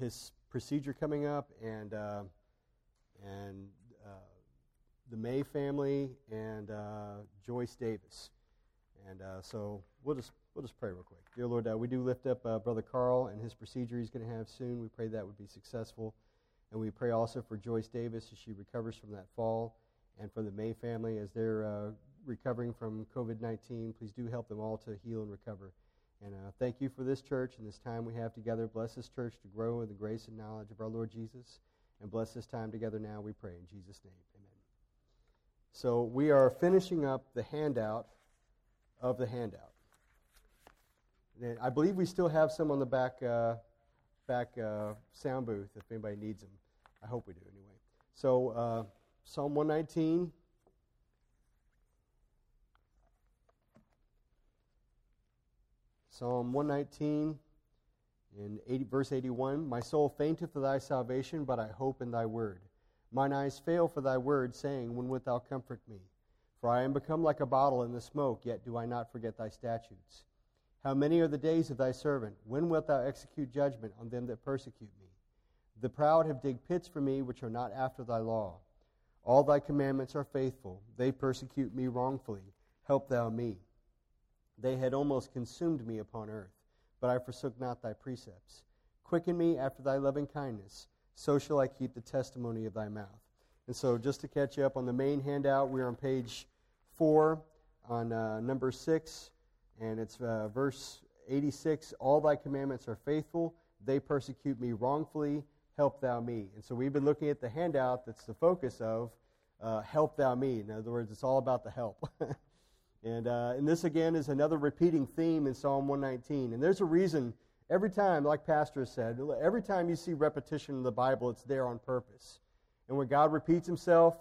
his procedure coming up, and uh, and uh, the May family, and uh, Joyce Davis. And uh, so we'll just we'll just pray real quick. Dear Lord, uh, we do lift up Brother Carl and his procedure he's going to have soon. We pray that would be successful, and we pray also for Joyce Davis as she recovers from that fall, and for the May family as they're recovering from COVID 19. Please do help them all to heal and recover. And uh, thank you for this church and this time we have together. Bless this church to grow in the grace and knowledge of our Lord Jesus. And bless this time together now, we pray. In Jesus' name, amen. So we are finishing up the handout of the handout. And I believe we still have some on the back, uh, back uh, sound booth if anybody needs them. I hope we do anyway. So uh, Psalm 119. Psalm 119 in 80, verse 81 My soul fainteth for thy salvation, but I hope in thy word. Mine eyes fail for thy word, saying, When wilt thou comfort me? For I am become like a bottle in the smoke, yet do I not forget thy statutes. How many are the days of thy servant? When wilt thou execute judgment on them that persecute me? The proud have digged pits for me, which are not after thy law. All thy commandments are faithful. They persecute me wrongfully. Help thou me. They had almost consumed me upon earth, but I forsook not thy precepts. Quicken me after thy loving kindness, so shall I keep the testimony of thy mouth. And so, just to catch you up on the main handout, we're on page 4, on uh, number 6, and it's uh, verse 86 All thy commandments are faithful, they persecute me wrongfully, help thou me. And so, we've been looking at the handout that's the focus of uh, help thou me. In other words, it's all about the help. And, uh, and this, again, is another repeating theme in Psalm 119. And there's a reason, every time, like Pastor said, every time you see repetition in the Bible, it's there on purpose. And when God repeats himself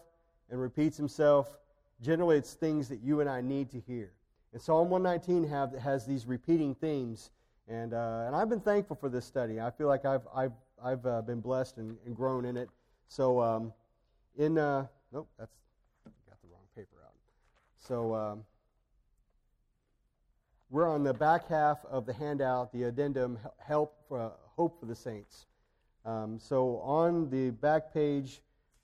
and repeats himself, generally it's things that you and I need to hear. And Psalm 119 have, has these repeating themes. And, uh, and I've been thankful for this study. I feel like I've, I've, I've uh, been blessed and, and, grown in it. So, um, in, uh, nope, that's, got the wrong paper out. So, um, we're on the back half of the handout, the addendum, help for, uh, hope for the saints. Um, so on the back page,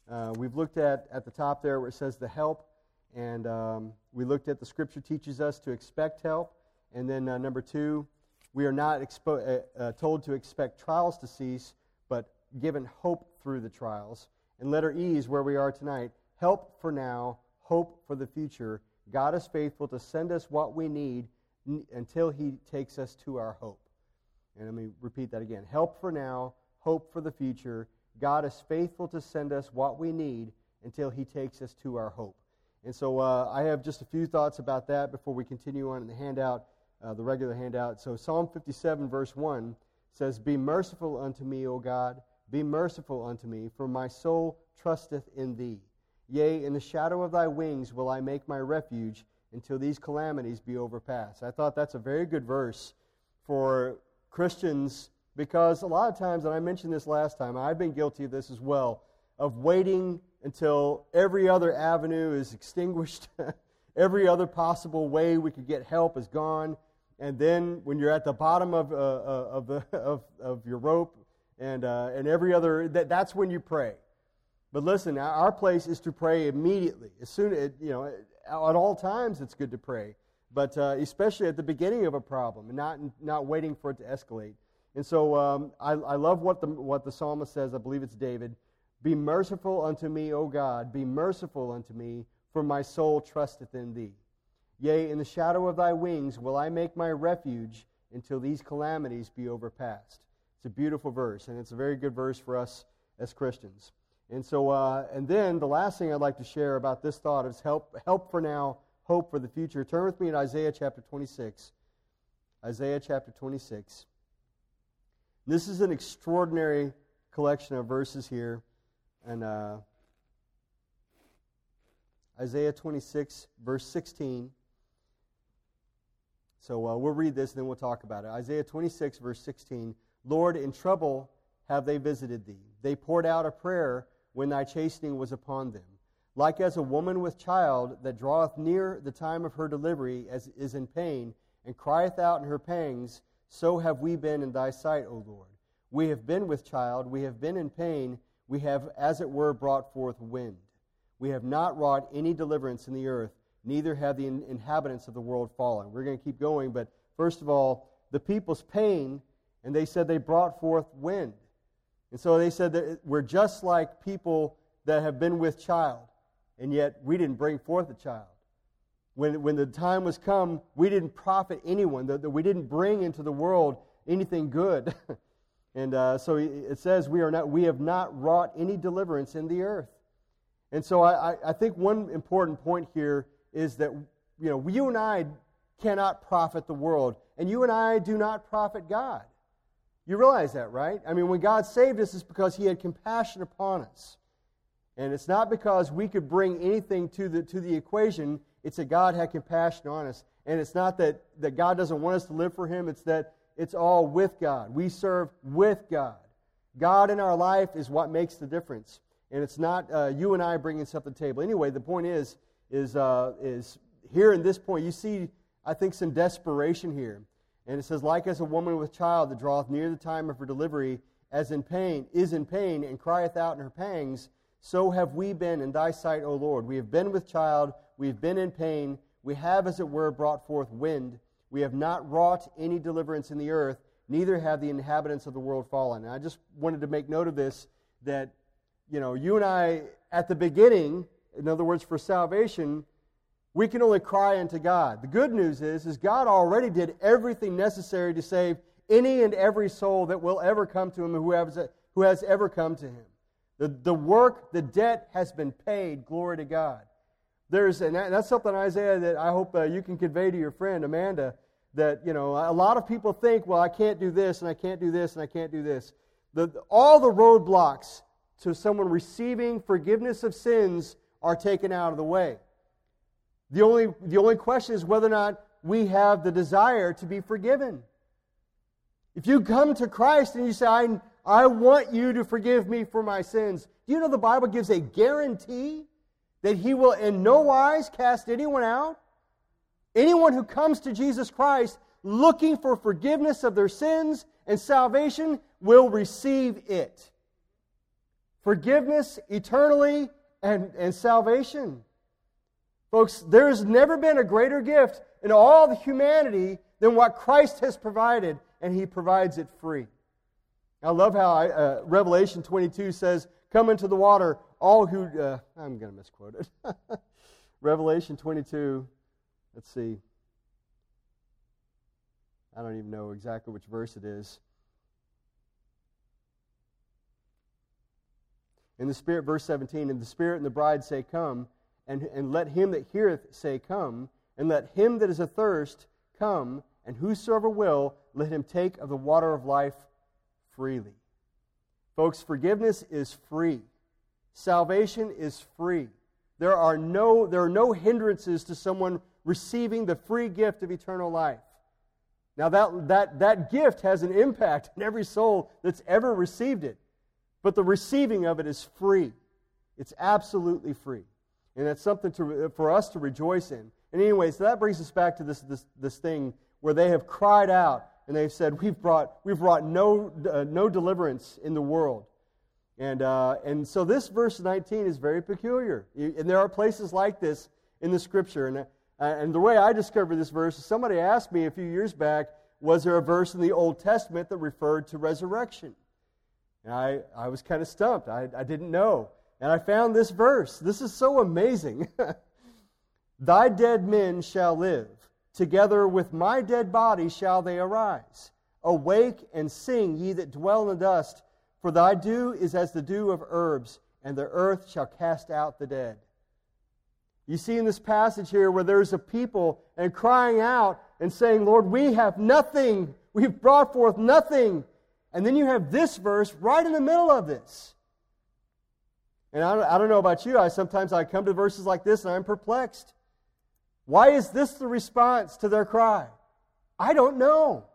uh, we've looked at at the top there where it says the help, and um, we looked at the scripture teaches us to expect help, and then uh, number two, we are not expo- uh, uh told to expect trials to cease, but given hope through the trials. And letter E is where we are tonight. Help for now, hope for the future. God is faithful to send us what we need until he takes us to our hope. And let me repeat that again. Help for now, hope for the future. God is faithful to send us what we need until he takes us to our hope. And so uh, I have just a few thoughts about that before we continue on in the handout, uh, the regular handout. So Psalm 57, verse 1 says, Be merciful unto me, O God, be merciful unto me, for my soul trusteth in thee. Yea, in the shadow of thy wings will I make my refuge until these calamities be overpassed. I thought that's a very good verse for Christians because a lot of times, and I mentioned this last time, I've been guilty of this as well, of waiting until every other avenue is extinguished, every other possible way we could get help is gone, and then when you're at the bottom of, uh, uh of, the, of, of your rope and, uh, and every other, that, that's when you pray. But listen, our place is to pray immediately. As soon as, you know, at all times it's good to pray, but uh, especially at the beginning of a problem and not, not waiting for it to escalate. And so um, I, I love what the, what the psalmist says. I believe it's David. Be merciful unto me, O God. Be merciful unto me, for my soul trusteth in thee. Yea, in the shadow of thy wings will I make my refuge until these calamities be overpassed. It's a beautiful verse, and it's a very good verse for us as Christians. And so, uh, and then the last thing I'd like to share about this thought is help, help for now, hope for the future. Turn with me in Isaiah chapter 26. Isaiah chapter 26. This is an extraordinary collection of verses here. And uh, Isaiah 26, verse 16. So uh, we'll read this and then we'll talk about it. Isaiah 26, verse 16. Lord, in trouble have they visited thee. They poured out a prayer when thy chastening was upon them. Like as a woman with child that draweth near the time of her delivery, as is in pain, and crieth out in her pangs, so have we been in thy sight, O Lord. We have been with child, we have been in pain, we have, as it were, brought forth wind. We have not wrought any deliverance in the earth, neither have the inhabitants of the world fallen. We're going to keep going, but first of all, the people's pain, and they said they brought forth wind. And so they said that we're just like people that have been with child, and yet we didn't bring forth a child. When, when the time was come, we didn't profit anyone, that, we didn't bring into the world anything good. and uh, so it says we, are not, we have not wrought any deliverance in the earth. And so I, I think one important point here is that you know you and I cannot profit the world, and you and I do not profit God. You realize that, right? I mean, when God saved us, it's because He had compassion upon us. And it's not because we could bring anything to the, to the equation, it's that God had compassion on us. And it's not that, that God doesn't want us to live for Him, it's that it's all with God. We serve with God. God in our life is what makes the difference. And it's not uh, you and I bringing stuff to the table. Anyway, the point is, is, uh, is here in this point, you see, I think, some desperation here. And it says, like as a woman with child that draweth near the time of her delivery, as in pain, is in pain, and crieth out in her pangs, so have we been in thy sight, O Lord. We have been with child, we have been in pain, we have, as it were, brought forth wind. We have not wrought any deliverance in the earth, neither have the inhabitants of the world fallen. And I just wanted to make note of this that, you know, you and I, at the beginning, in other words, for salvation, we can only cry unto God. The good news is, is God already did everything necessary to save any and every soul that will ever come to Him who has, who has ever come to Him. The, the work, the debt has been paid. Glory to God. There's, and that's something, Isaiah, that I hope uh, you can convey to your friend, Amanda, that, you know, a lot of people think, well, I can't do this, and I can't do this, and I can't do this. The, all the roadblocks to someone receiving forgiveness of sins are taken out of the way. The only, the only question is whether or not we have the desire to be forgiven. If you come to Christ and you say, I, I want you to forgive me for my sins, do you know the Bible gives a guarantee that He will in no wise cast anyone out? Anyone who comes to Jesus Christ looking for forgiveness of their sins and salvation will receive it. Forgiveness eternally and, and salvation. Folks, there has never been a greater gift in all the humanity than what Christ has provided, and He provides it free. I love how I, uh, Revelation 22 says, Come into the water, all who. Uh, I'm going to misquote it. Revelation 22, let's see. I don't even know exactly which verse it is. In the Spirit, verse 17, and the Spirit and the bride say, Come and, and let him that heareth say, Come, and let him that is athirst come, and whosoever will, let him take of the water of life freely. Folks, forgiveness is free. Salvation is free. There are no, there are no hindrances to someone receiving the free gift of eternal life. Now, that, that, that gift has an impact on every soul that's ever received it, but the receiving of it is free. It's absolutely free. And that's something to, for us to rejoice in. And anyway, so that brings us back to this, this, this thing where they have cried out and they've said, We've brought, we've brought no, uh, no deliverance in the world. And, uh, and so this verse 19 is very peculiar. And there are places like this in the scripture. And, uh, and the way I discovered this verse is somebody asked me a few years back, was there a verse in the Old Testament that referred to resurrection? And I, I was kind of stumped. I, I didn't know. And I found this verse. This is so amazing. Thy dead men shall live. Together with my dead body shall they arise. Awake and sing, ye that dwell in the dust, for thy dew is as the dew of herbs, and the earth shall cast out the dead. You see in this passage here where there's a people and crying out and saying, Lord, we have nothing. We've brought forth nothing. And then you have this verse right in the middle of this. And I, I don't know about you, I sometimes I come to verses like this and I'm perplexed. Why is this the response to their cry? I don't know.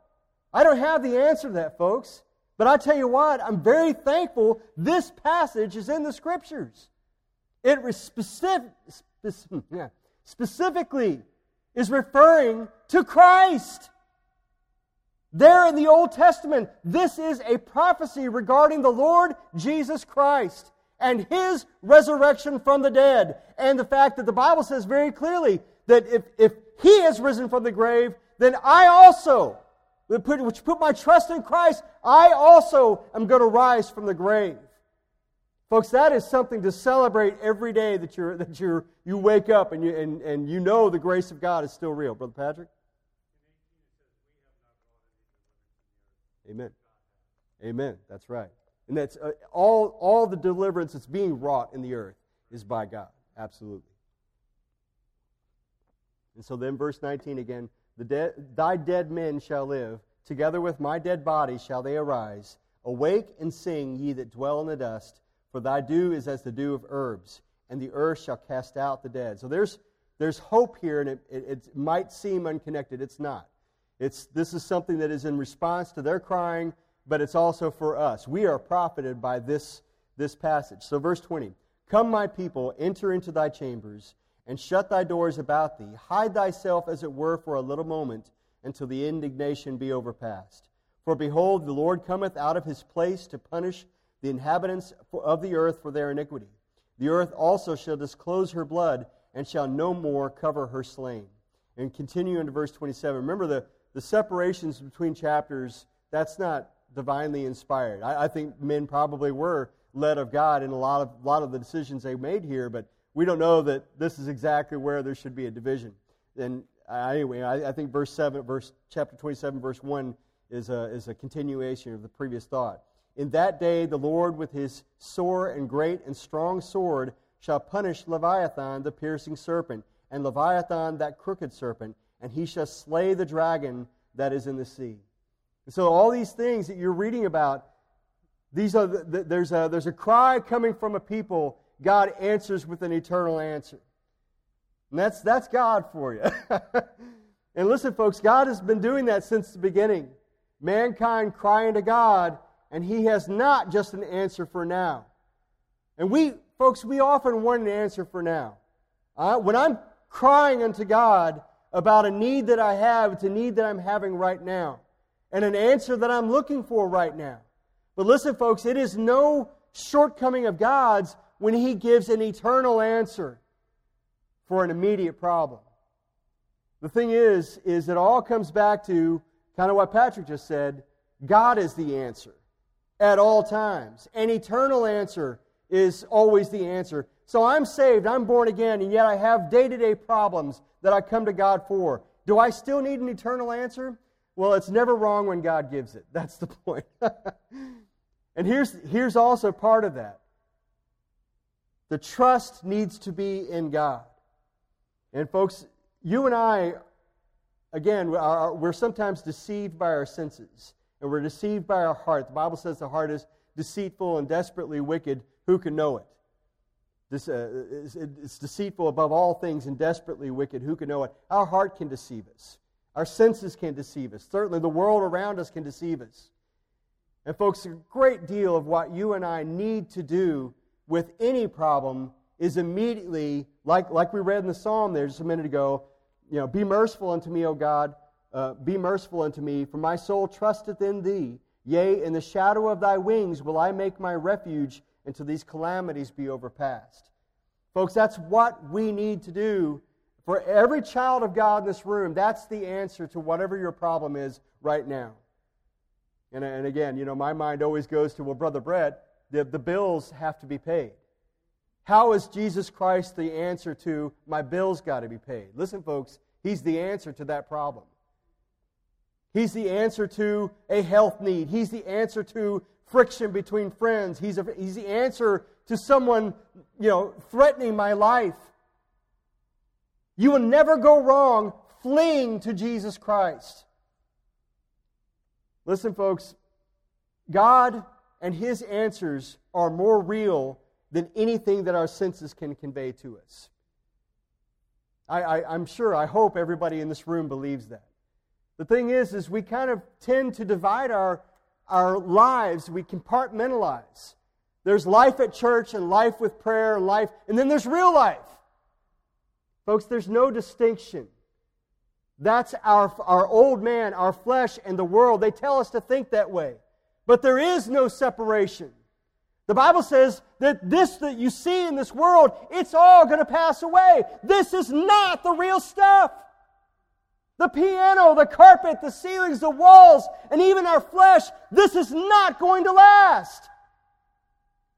I don't have the answer to that, folks. But I tell you what, I'm very thankful this passage is in the Scriptures. It specific, specifically is referring to Christ. There in the Old Testament, this is a prophecy regarding the Lord Jesus Christ and his resurrection from the dead. And the fact that the Bible says very clearly that if, if he has risen from the grave, then I also, which put my trust in Christ, I also am going to rise from the grave. Folks, that is something to celebrate every day that, you're, that you're, you wake up and you, and, and you know the grace of God is still real. Brother Patrick? Amen. Amen. That's right. And that's uh, all, all the deliverance that's being wrought in the earth is by God. Absolutely. And so then, verse 19 again the de- Thy dead men shall live, together with my dead body shall they arise. Awake and sing, ye that dwell in the dust, for thy dew is as the dew of herbs, and the earth shall cast out the dead. So there's, there's hope here, and it, it, it might seem unconnected. It's not. It's, this is something that is in response to their crying, but it's also for us. We are profited by this, this passage. So, verse 20 Come, my people, enter into thy chambers, and shut thy doors about thee. Hide thyself, as it were, for a little moment, until the indignation be overpast. For behold, the Lord cometh out of his place to punish the inhabitants of the earth for their iniquity. The earth also shall disclose her blood, and shall no more cover her slain. And continue into verse 27. Remember the the separations between chapters, that's not divinely inspired. I, I, think men probably were led of God in a lot of, lot of the decisions they made here, but we don't know that this is exactly where there should be a division. And anyway, I, I, think verse 7, verse, chapter 27, verse 1 is a, is a continuation of the previous thought. In that day, the Lord with his sore and great and strong sword shall punish Leviathan, the piercing serpent, and Leviathan, that crooked serpent and he shall slay the dragon that is in the sea. So, all these things that you're reading about, these are the, the, there's, a, there's a cry coming from a people. God answers with an eternal answer. And that's, that's God for you. and listen, folks, God has been doing that since the beginning. Mankind crying to God, and He has not just an answer for now. And we, folks, we often want an answer for now. Uh, when I'm crying unto God, about a need that I have. It's a need that I'm having right now and an answer that I'm looking for right now. But listen, folks, it is no shortcoming of God's when He gives an eternal answer for an immediate problem. The thing is, is it all comes back to kind of what Patrick just said. God is the answer at all times. An eternal answer is always the answer. So I'm saved, I'm born again, and yet I have day to day problems that I come to God for. Do I still need an eternal answer? Well, it's never wrong when God gives it. That's the point. and here's, here's also part of that the trust needs to be in God. And, folks, you and I, again, are, we're sometimes deceived by our senses, and we're deceived by our heart. The Bible says the heart is deceitful and desperately wicked. Who can know it? This, uh, it's, it's deceitful above all things and desperately wicked. Who can know it? Our heart can deceive us. Our senses can deceive us. Certainly, the world around us can deceive us. And, folks, a great deal of what you and I need to do with any problem is immediately, like, like we read in the psalm there just a minute ago, you know, be merciful unto me, O God, uh, be merciful unto me, for my soul trusteth in thee. Yea, in the shadow of thy wings will I make my refuge until these calamities be overpassed. Folks, that's what we need to do for every child of God in this room. That's the answer to whatever your problem is right now. And, and again, you know, my mind always goes to, well, Brother Brett, the, the bills have to be paid. How is Jesus Christ the answer to my bills got to be paid? Listen, folks, He's the answer to that problem. He's the answer to a health need. He's the answer to friction between friends. He's, a, he's the answer to someone, you know, threatening my life. You will never go wrong fleeing to Jesus Christ. Listen, folks, God and His answers are more real than anything that our senses can convey to us. I, I'm sure, I hope everybody in this room believes that. The thing is, is we kind of tend to divide our our lives, we compartmentalize. There's life at church and life with prayer life, and then there's real life. Folks, there's no distinction. That's our, our old man, our flesh, and the world. They tell us to think that way. But there is no separation. The Bible says that this that you see in this world, it's all going to pass away. This is not the real stuff. The piano, the carpet, the ceilings, the walls, and even our flesh, this is not going to last.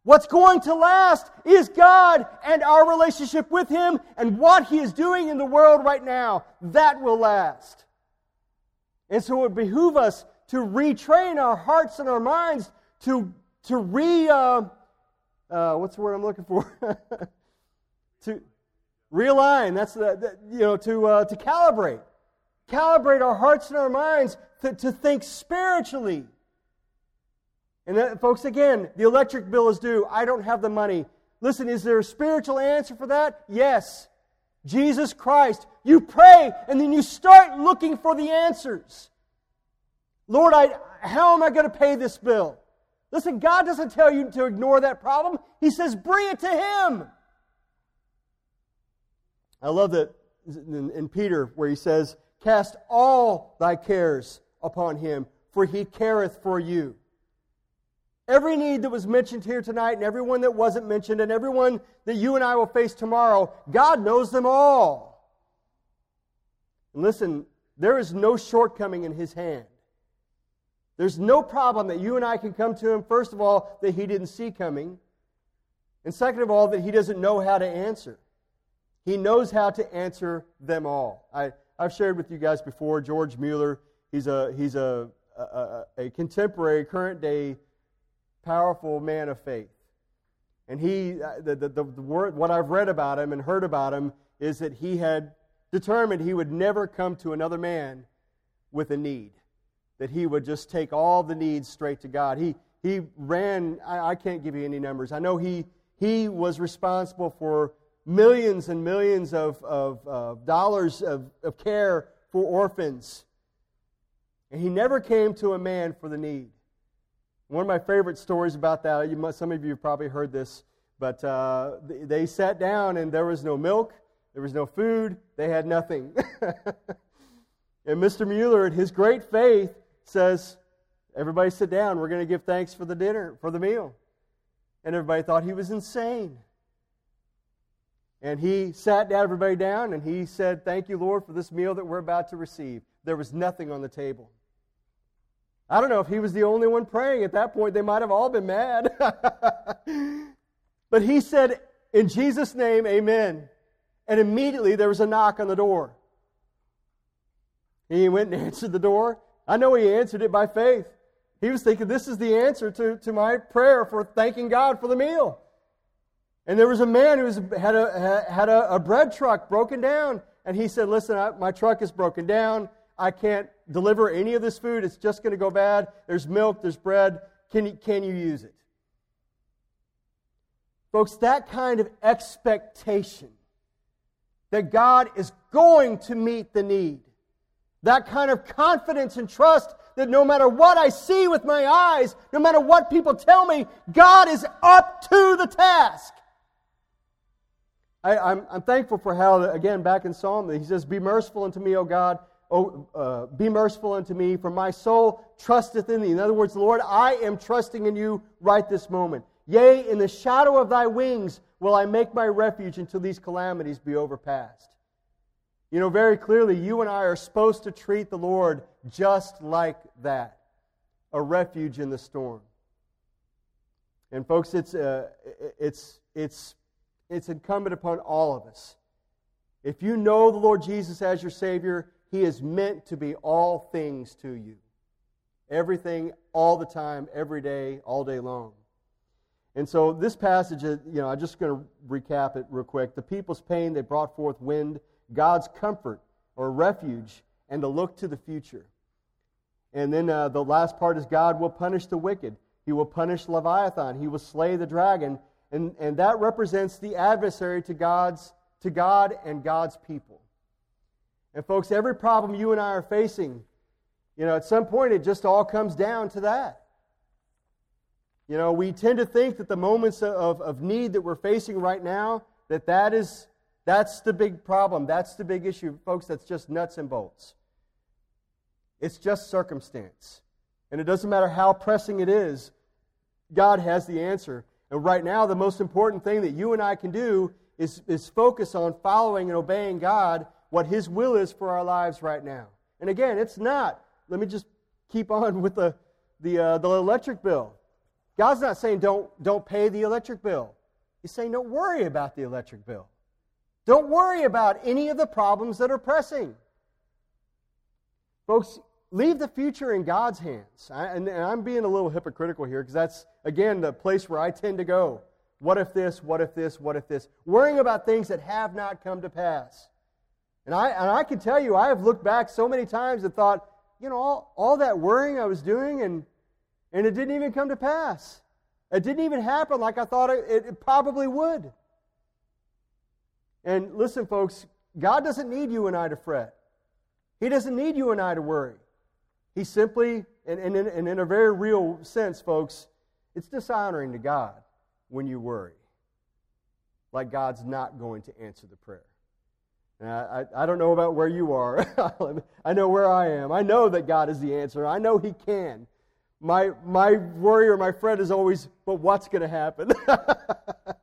What's going to last is God and our relationship with Him and what He is doing in the world right now. That will last. And so it behooves us to retrain our hearts and our minds to, to re, uh, uh, what's the word I'm looking for? to realign. That's the, you know, to, uh, to calibrate. Calibrate our hearts and our minds to, to think spiritually and that, folks, again, the electric bill is due. I don't have the money. Listen, is there a spiritual answer for that? Yes. Jesus Christ. You pray and then you start looking for the answers. Lord, I, how am I going to pay this bill? Listen, God doesn't tell you to ignore that problem. He says, bring it to Him. I love that in Peter where he says, Cast all thy cares upon Him, for He careth for you. Every need that was mentioned here tonight, and everyone that wasn't mentioned, and everyone that you and I will face tomorrow, God knows them all. And listen, there is no shortcoming in His hand. There's no problem that you and I can come to Him, first of all, that He didn't see coming, and second of all, that He doesn't know how to answer. He knows how to answer them all. I, I've shared with you guys before George Mueller. He's a, he's a, a, a contemporary, current day powerful man of faith. And he, uh, the, the, the, word, what I've read about him and heard about him is that he had determined he would never come to another man with a need, that he would just take all the needs straight to God. He, he ran, I, I can't give you any numbers. I know he, he was responsible for millions and millions of, of uh, dollars of, of care for orphans. And he never came to a man for the need. One of my favorite stories about that, must, some of you have probably heard this, but uh, they sat down and there was no milk, there was no food, they had nothing. and Mr. Mueller, in his great faith, says, Everybody sit down, we're going to give thanks for the dinner, for the meal. And everybody thought he was insane. And he sat down, everybody down, and he said, Thank you, Lord, for this meal that we're about to receive. There was nothing on the table. I don't know if he was the only one praying. At that point, they might have all been mad. but he said, In Jesus' name, amen. And immediately there was a knock on the door. He went and answered the door. I know he answered it by faith. He was thinking, This is the answer to, to my prayer for thanking God for the meal. And there was a man who was, had, a, had a, a bread truck broken down. And he said, Listen, I, my truck is broken down. I can't deliver any of this food. It's just going to go bad. There's milk, there's bread. Can you, can you use it? Folks, that kind of expectation that God is going to meet the need, that kind of confidence and trust that no matter what I see with my eyes, no matter what people tell me, God is up to the task. I, am thankful for how, again, back in Psalm, he says, Be merciful unto me, O God, oh, uh, be merciful unto me, for my soul trusteth in thee. In other words, Lord, I am trusting in you right this moment. Yea, in the shadow of thy wings will I make my refuge until these calamities be overpassed. You know, very clearly, you and I are supposed to treat the Lord just like that a refuge in the storm. And, folks, it's, uh, it's, it's, it's incumbent upon all of us. If you know the Lord Jesus as your Savior, he is meant to be all things to you. Everything, all the time, every day, all day long. And so this passage, you know, I'm just going to recap it real quick. The people's pain, they brought forth wind, God's comfort or refuge, and the look to the future. And then uh, the last part is God will punish the wicked. He will punish Leviathan. He will slay the dragon. And, and that represents the adversary to, God's, to God and God's people. And, folks, every problem you and I are facing, you know, at some point it just all comes down to that. You know, we tend to think that the moments of, of need that we're facing right now, that that is, That's the big problem. That's the big issue, folks. That's just nuts and bolts. It's just circumstance. And it doesn't matter how pressing it is, God has the answer. And right now, the most important thing that you and I can do is, is focus on following and obeying God, what His will is for our lives right now. And again, it's not, let me just keep on with the, the, uh, the electric bill. God's not saying don't, don't pay the electric bill. He's saying don't worry about the electric bill. Don't worry about any of the problems that are pressing. Folks, leave the future in God's hands. I, and, and, I'm being a little hypocritical here because that's, again, the place where I tend to go. What if this? What if this? What if this? Worrying about things that have not come to pass. And I, and I can tell you, I have looked back so many times and thought, you know, all, all that worrying I was doing, and, and it didn't even come to pass. It didn't even happen like I thought it, it probably would. And listen, folks, God doesn't need you and I to fret. He doesn't need you and I to worry. He simply, and, and, and in a very real sense, folks, it's dishonoring to God when you worry. Like God's not going to answer the prayer. I, I, don't know about where you are. I know where I am. I know that God is the answer. I know He can. My, my worry or my fret is always, but what's going to happen?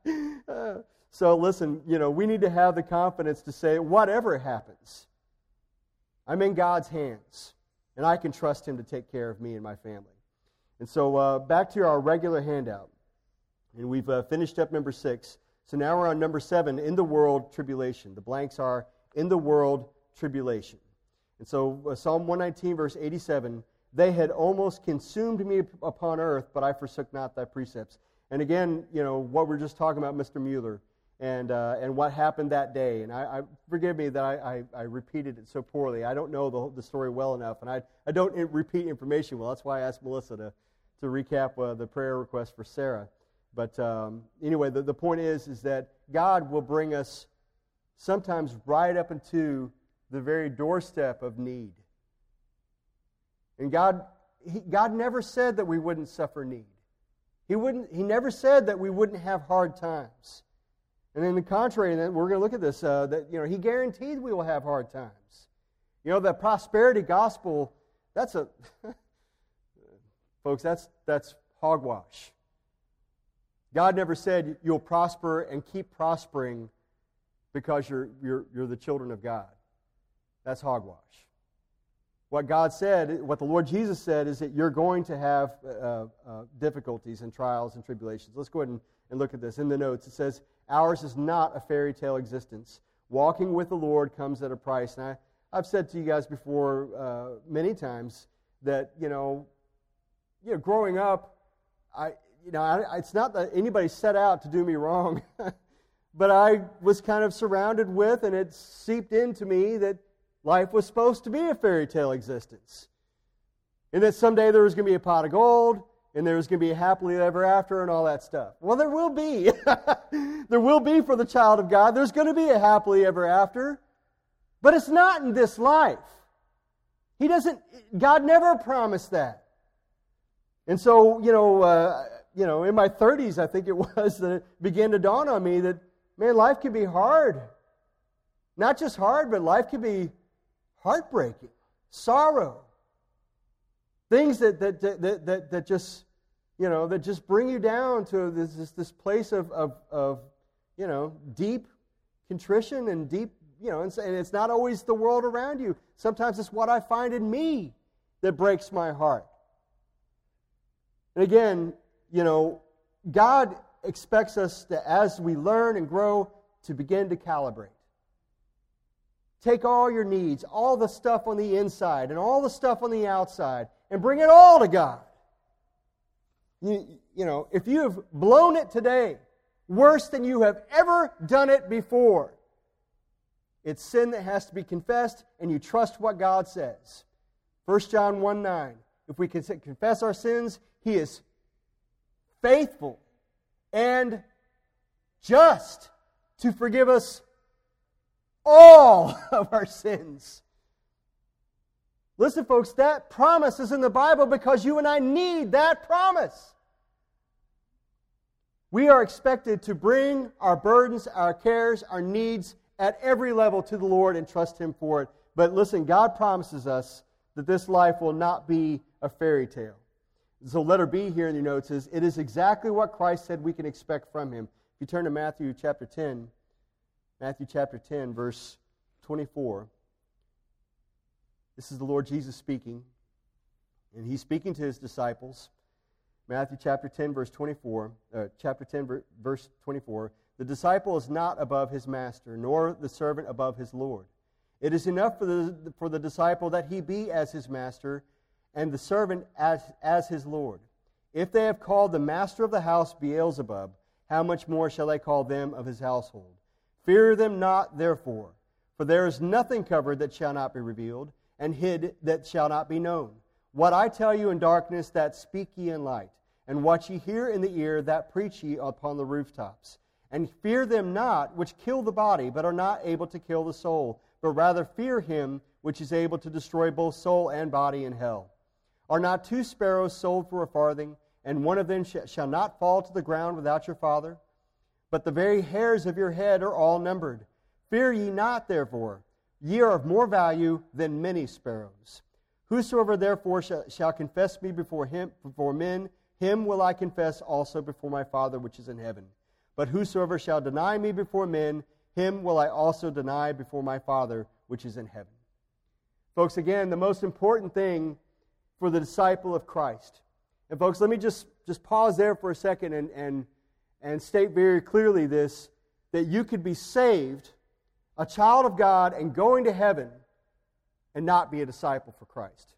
so listen, you know, we need to have the confidence to say, whatever happens, I'm in God's hands and I can trust Him to take care of me and my family. And so uh, back to our regular handout. And we've uh, finished up number six. So now we're on number seven in the world tribulation. The blanks are in the world tribulation. And so uh, Psalm 119, verse 87 they had almost consumed me upon earth, but I forsook not thy precepts. And again, you know, what we are just talking about, Mr. Mueller, and, uh, and what happened that day. And I, I forgive me that I, I, I, repeated it so poorly. I don't know the, the story well enough, and I, I don't repeat information well. That's why I asked Melissa to, to recap uh, the prayer request for Sarah. But um, anyway, the, the point is, is that God will bring us sometimes right up into the very doorstep of need. And God, he, God never said that we wouldn't suffer need. He, wouldn't, he never said that we wouldn't have hard times. And in the contrary, we're going to look at this, uh, that you know, he guaranteed we will have hard times. You know, the prosperity gospel, that's a, folks, that's, that's hogwash. God never said you'll prosper and keep prospering because you're, you're, you're the children of God. That's hogwash. What God said, what the Lord Jesus said, is that you're going to have uh, uh, difficulties and trials and tribulations. Let's go ahead and, and look at this. In the notes, it says, Ours is not a fairy tale existence. Walking with the Lord comes at a price. And I, I've said to you guys before uh, many times that, you know, you know, growing up, I, you know, I, it's not that anybody set out to do me wrong, but I was kind of surrounded with, and it seeped into me that life was supposed to be a fairy tale existence. And that someday there was going to be a pot of gold, and there was going to be a happily ever after and all that stuff. Well, there will be. there will be for the child of God. There's going to be a happily ever after. But it's not in this life. He doesn't, God never promised that. And so, you know, uh, you know, in my 30s, I think it was, that it began to dawn on me that, man, life can be hard. Not just hard, but life can be heartbreaking, sorrow, things that, that, that, that, that just, you know, that just bring you down to this, this, this place of, of, of, you know, deep contrition and deep, you know, and, and it's not always the world around you. Sometimes it's what I find in me that breaks my heart. And again, you know, God expects us to, as we learn and grow, to begin to calibrate. Take all your needs, all the stuff on the inside and all the stuff on the outside, and bring it all to God. You, you know, if you have blown it today worse than you have ever done it before, it's sin that has to be confessed, and you trust what God says. 1 John 1 9. If we confess our sins, He is faithful and just to forgive us all of our sins. Listen, folks, that promise is in the Bible because you and I need that promise. We are expected to bring our burdens, our cares, our needs, at every level to the Lord and trust Him for it. But listen, God promises us that this life will not be a fairy tale. So, letter B here in your notes is it is exactly what Christ said we can expect from Him. If you turn to Matthew chapter 10, Matthew chapter 10, verse 24. This is the Lord Jesus speaking, and He's speaking to His disciples. Matthew chapter 10, verse 24, uh, chapter 10, verse 24. The disciple is not above his master, nor the servant above his Lord. It is enough for the, for the disciple that he be as his master, and the servant as, as his Lord. If they have called the master of the house Beelzebub, how much more shall they call them of his household? Fear them not, therefore, for there is nothing covered that shall not be revealed, and hid that shall not be known. What I tell you in darkness, that speak ye in light. And what ye hear in the ear, that preach ye upon the rooftops. And fear them not which kill the body, but are not able to kill the soul, but rather fear him which is able to destroy both soul and body in hell. Are not two sparrows sold for a farthing, and one of them sh- shall not fall to the ground without your Father? But the very hairs of your head are all numbered. Fear ye not, therefore. Ye are of more value than many sparrows. Whosoever therefore shall, shall confess me before him before men, him will I confess also before my Father which is in heaven. But whosoever shall deny me before men, him will I also deny before my Father which is in heaven. Folks, again, the most important thing for the disciple of Christ. And folks, let me just, just pause there for a second and, and, and state very clearly this that you could be saved, a child of God, and going to heaven and not be a disciple for Christ.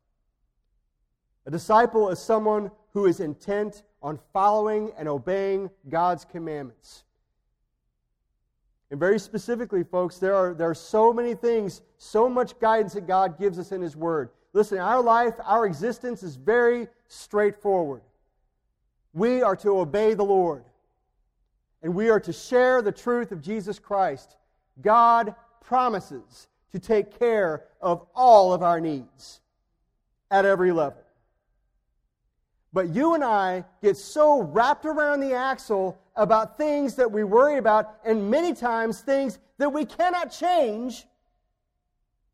A disciple is someone who is intent on following and obeying God's commandments. And very specifically, folks, there are, there are so many things, so much guidance that God gives us in His Word. Listen, our life, our existence is very straightforward. We are to obey the Lord, and we are to share the truth of Jesus Christ. God promises to take care of all of our needs at every level. But you and I get so wrapped around the axle about things that we worry about, and many times things that we cannot change,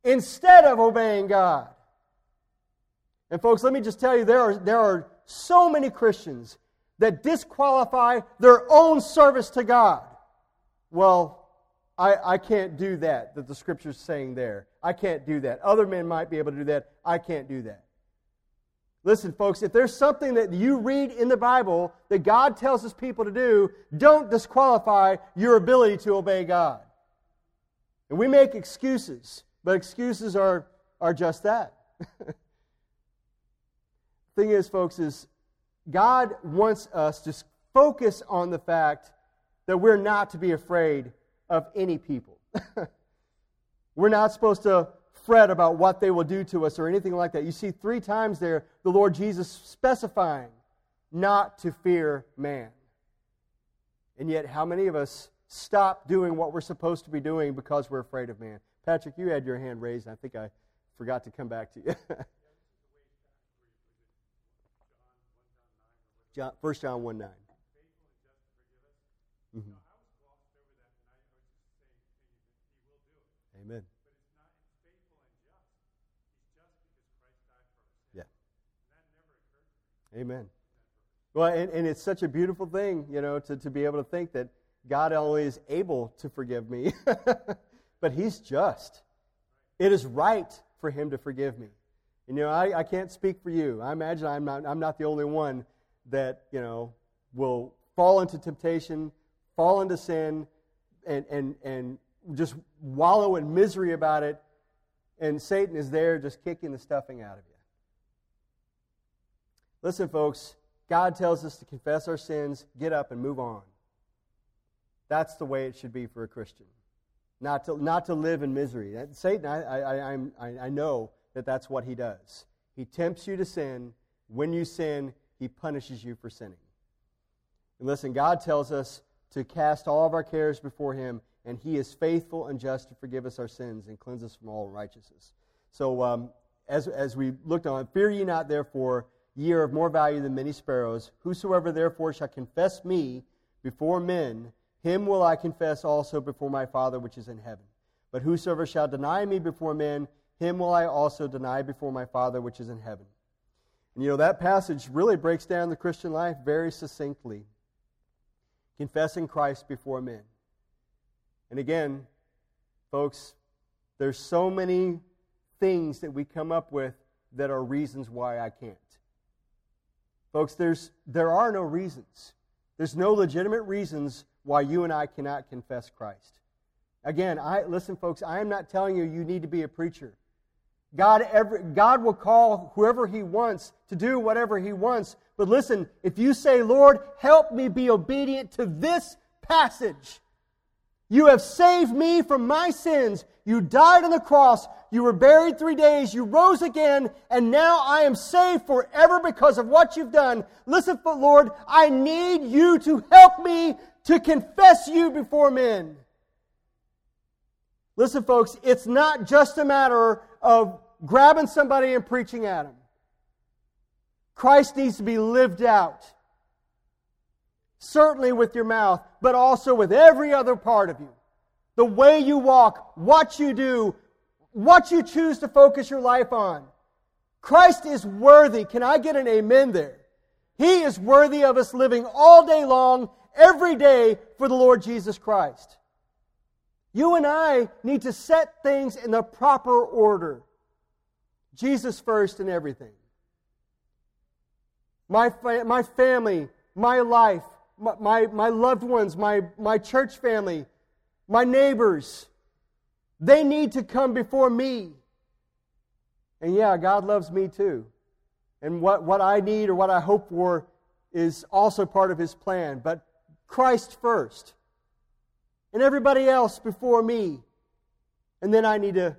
instead of obeying God. And, folks, let me just tell you there are, there are so many Christians that disqualify their own service to God. Well, I, I can't do that, that the scripture's saying there. I can't do that. Other men might be able to do that. I can't do that. Listen, folks, if there's something that you read in the Bible that God tells his people to do, don't disqualify your ability to obey God. And we make excuses, but excuses are, are just that. thing is, folks, is God wants us to focus on the fact that we're not to be afraid of any people. we're not supposed to fret about what they will do to us or anything like that. You see three times there the Lord Jesus specifying not to fear man. And yet, how many of us stop doing what we're supposed to be doing because we're afraid of man? Patrick, you had your hand raised. I think I forgot to come back to you. John, 1 John 1 9. Mm-hmm. Amen. Amen. Well, and, and it's such a beautiful thing, you know, to, to be able to think that God only is able to forgive me, but He's just. It is right for Him to forgive me. And, you know, I, I can't speak for you. I imagine I'm not, I'm not the only one that, you know, will fall into temptation, fall into sin, and, and, and just wallow in misery about it. And Satan is there just kicking the stuffing out of you. Listen, folks, God tells us to confess our sins, get up, and move on. That's the way it should be for a Christian. Not to, not to live in misery. Satan, I, I, I, I know that that's what he does. He tempts you to sin. When you sin, he punishes you for sinning. And listen, God tells us to cast all of our cares before him, and he is faithful and just to forgive us our sins and cleanse us from all unrighteousness. So, um, as, as we looked on, fear ye not, therefore, Ye are of more value than many sparrows. Whosoever therefore shall confess me before men, him will I confess also before my Father which is in heaven. But whosoever shall deny me before men, him will I also deny before my Father which is in heaven. And you know, that passage really breaks down the Christian life very succinctly. Confessing Christ before men. And again, folks, there's so many things that we come up with that are reasons why I can't. Folks, there's, there are no reasons. There's no legitimate reasons why you and I cannot confess Christ. Again, I listen, folks, I am not telling you you need to be a preacher. God, every, God will call whoever He wants to do whatever He wants. But listen, if you say, Lord, help me be obedient to this passage, you have saved me from my sins. You died on the cross. You were buried three days. You rose again. And now I am saved forever because of what you've done. Listen, but Lord, I need you to help me to confess you before men. Listen, folks, it's not just a matter of grabbing somebody and preaching at them. Christ needs to be lived out. Certainly with your mouth, but also with every other part of you. The way you walk, what you do, what you choose to focus your life on. Christ is worthy. Can I get an amen there? He is worthy of us living all day long, every day for the Lord Jesus Christ. You and I need to set things in the proper order. Jesus first in everything. My, fa- my family, my life, my, my, my loved ones, my, my church family, my neighbors, they need to come before me. And yeah, God loves me too. And what, what I need or what I hope for is also part of His plan. But Christ first. And everybody else before me. And then I need to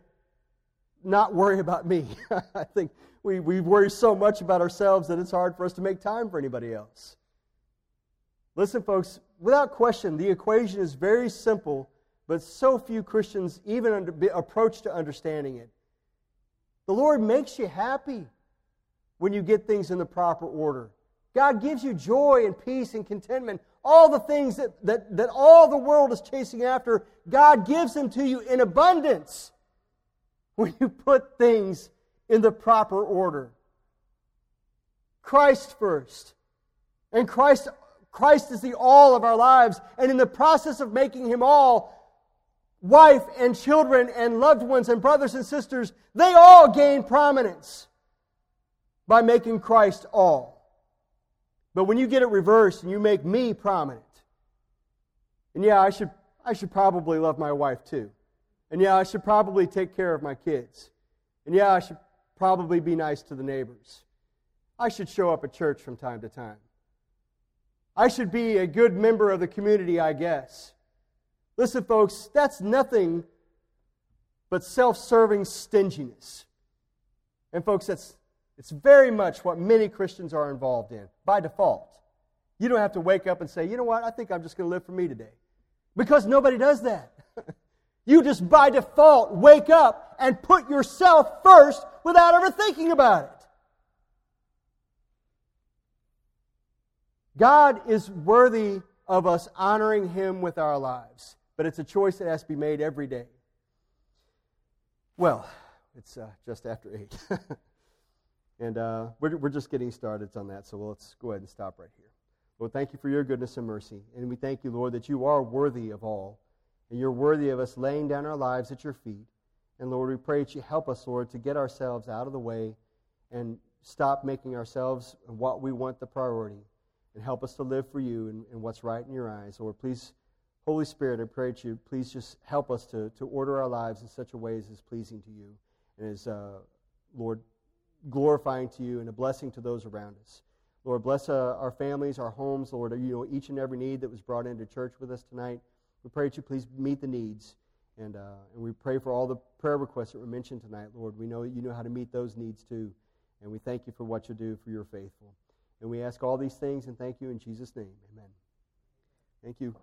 not worry about me. I think we, we worry so much about ourselves that it's hard for us to make time for anybody else. Listen, folks, without question, the equation is very simple, but so few Christians even under, approach to understanding it. The Lord makes you happy when you get things in the proper order. God gives you joy and peace and contentment. All the things that, that, that all the world is chasing after, God gives them to you in abundance when you put things in the proper order. Christ first. And Christ, Christ is the all of our lives. And in the process of making him all, wife and children and loved ones and brothers and sisters, they all gain prominence by making Christ all. But when you get it reversed and you make me prominent, and yeah, I should, I should probably love my wife too. And yeah, I should probably take care of my kids. And yeah, I should probably be nice to the neighbors. I should show up at church from time to time. I should be a good member of the community, I guess. Listen, folks, that's nothing but self serving stinginess. And, folks, that's it's very much what many Christians are involved in by default. You don't have to wake up and say, you know what, I think I'm just going to live for me today. Because nobody does that. You just by default wake up and put yourself first without ever thinking about it. God is worthy of us honoring Him with our lives, but it's a choice that has to be made every day. Well, it's uh, just after 8. and uh, we're, we're just getting started on that, so let's go ahead and stop right here. Lord, thank you for your goodness and mercy. And we thank you, Lord, that you are worthy of all. And you're worthy of us laying down our lives at your feet. And Lord, we pray that you help us, Lord, to get ourselves out of the way and stop making ourselves what we want the priority and help us to live for you and, and what's right in your eyes. Lord, please, Holy Spirit, I pray that you please just help us to, to order our lives in such a way as is pleasing to you and is, uh, Lord, glorifying to you and a blessing to those around us. Lord, bless uh, our families, our homes, Lord, you know each and every need that was brought into church with us tonight. We pray that you please meet the needs. And, uh, and we pray for all the prayer requests that were mentioned tonight, Lord. We know that you know how to meet those needs too. And we thank you for what you do, for your faithful. And we ask all these things and thank you in Jesus' name. Amen. Thank you.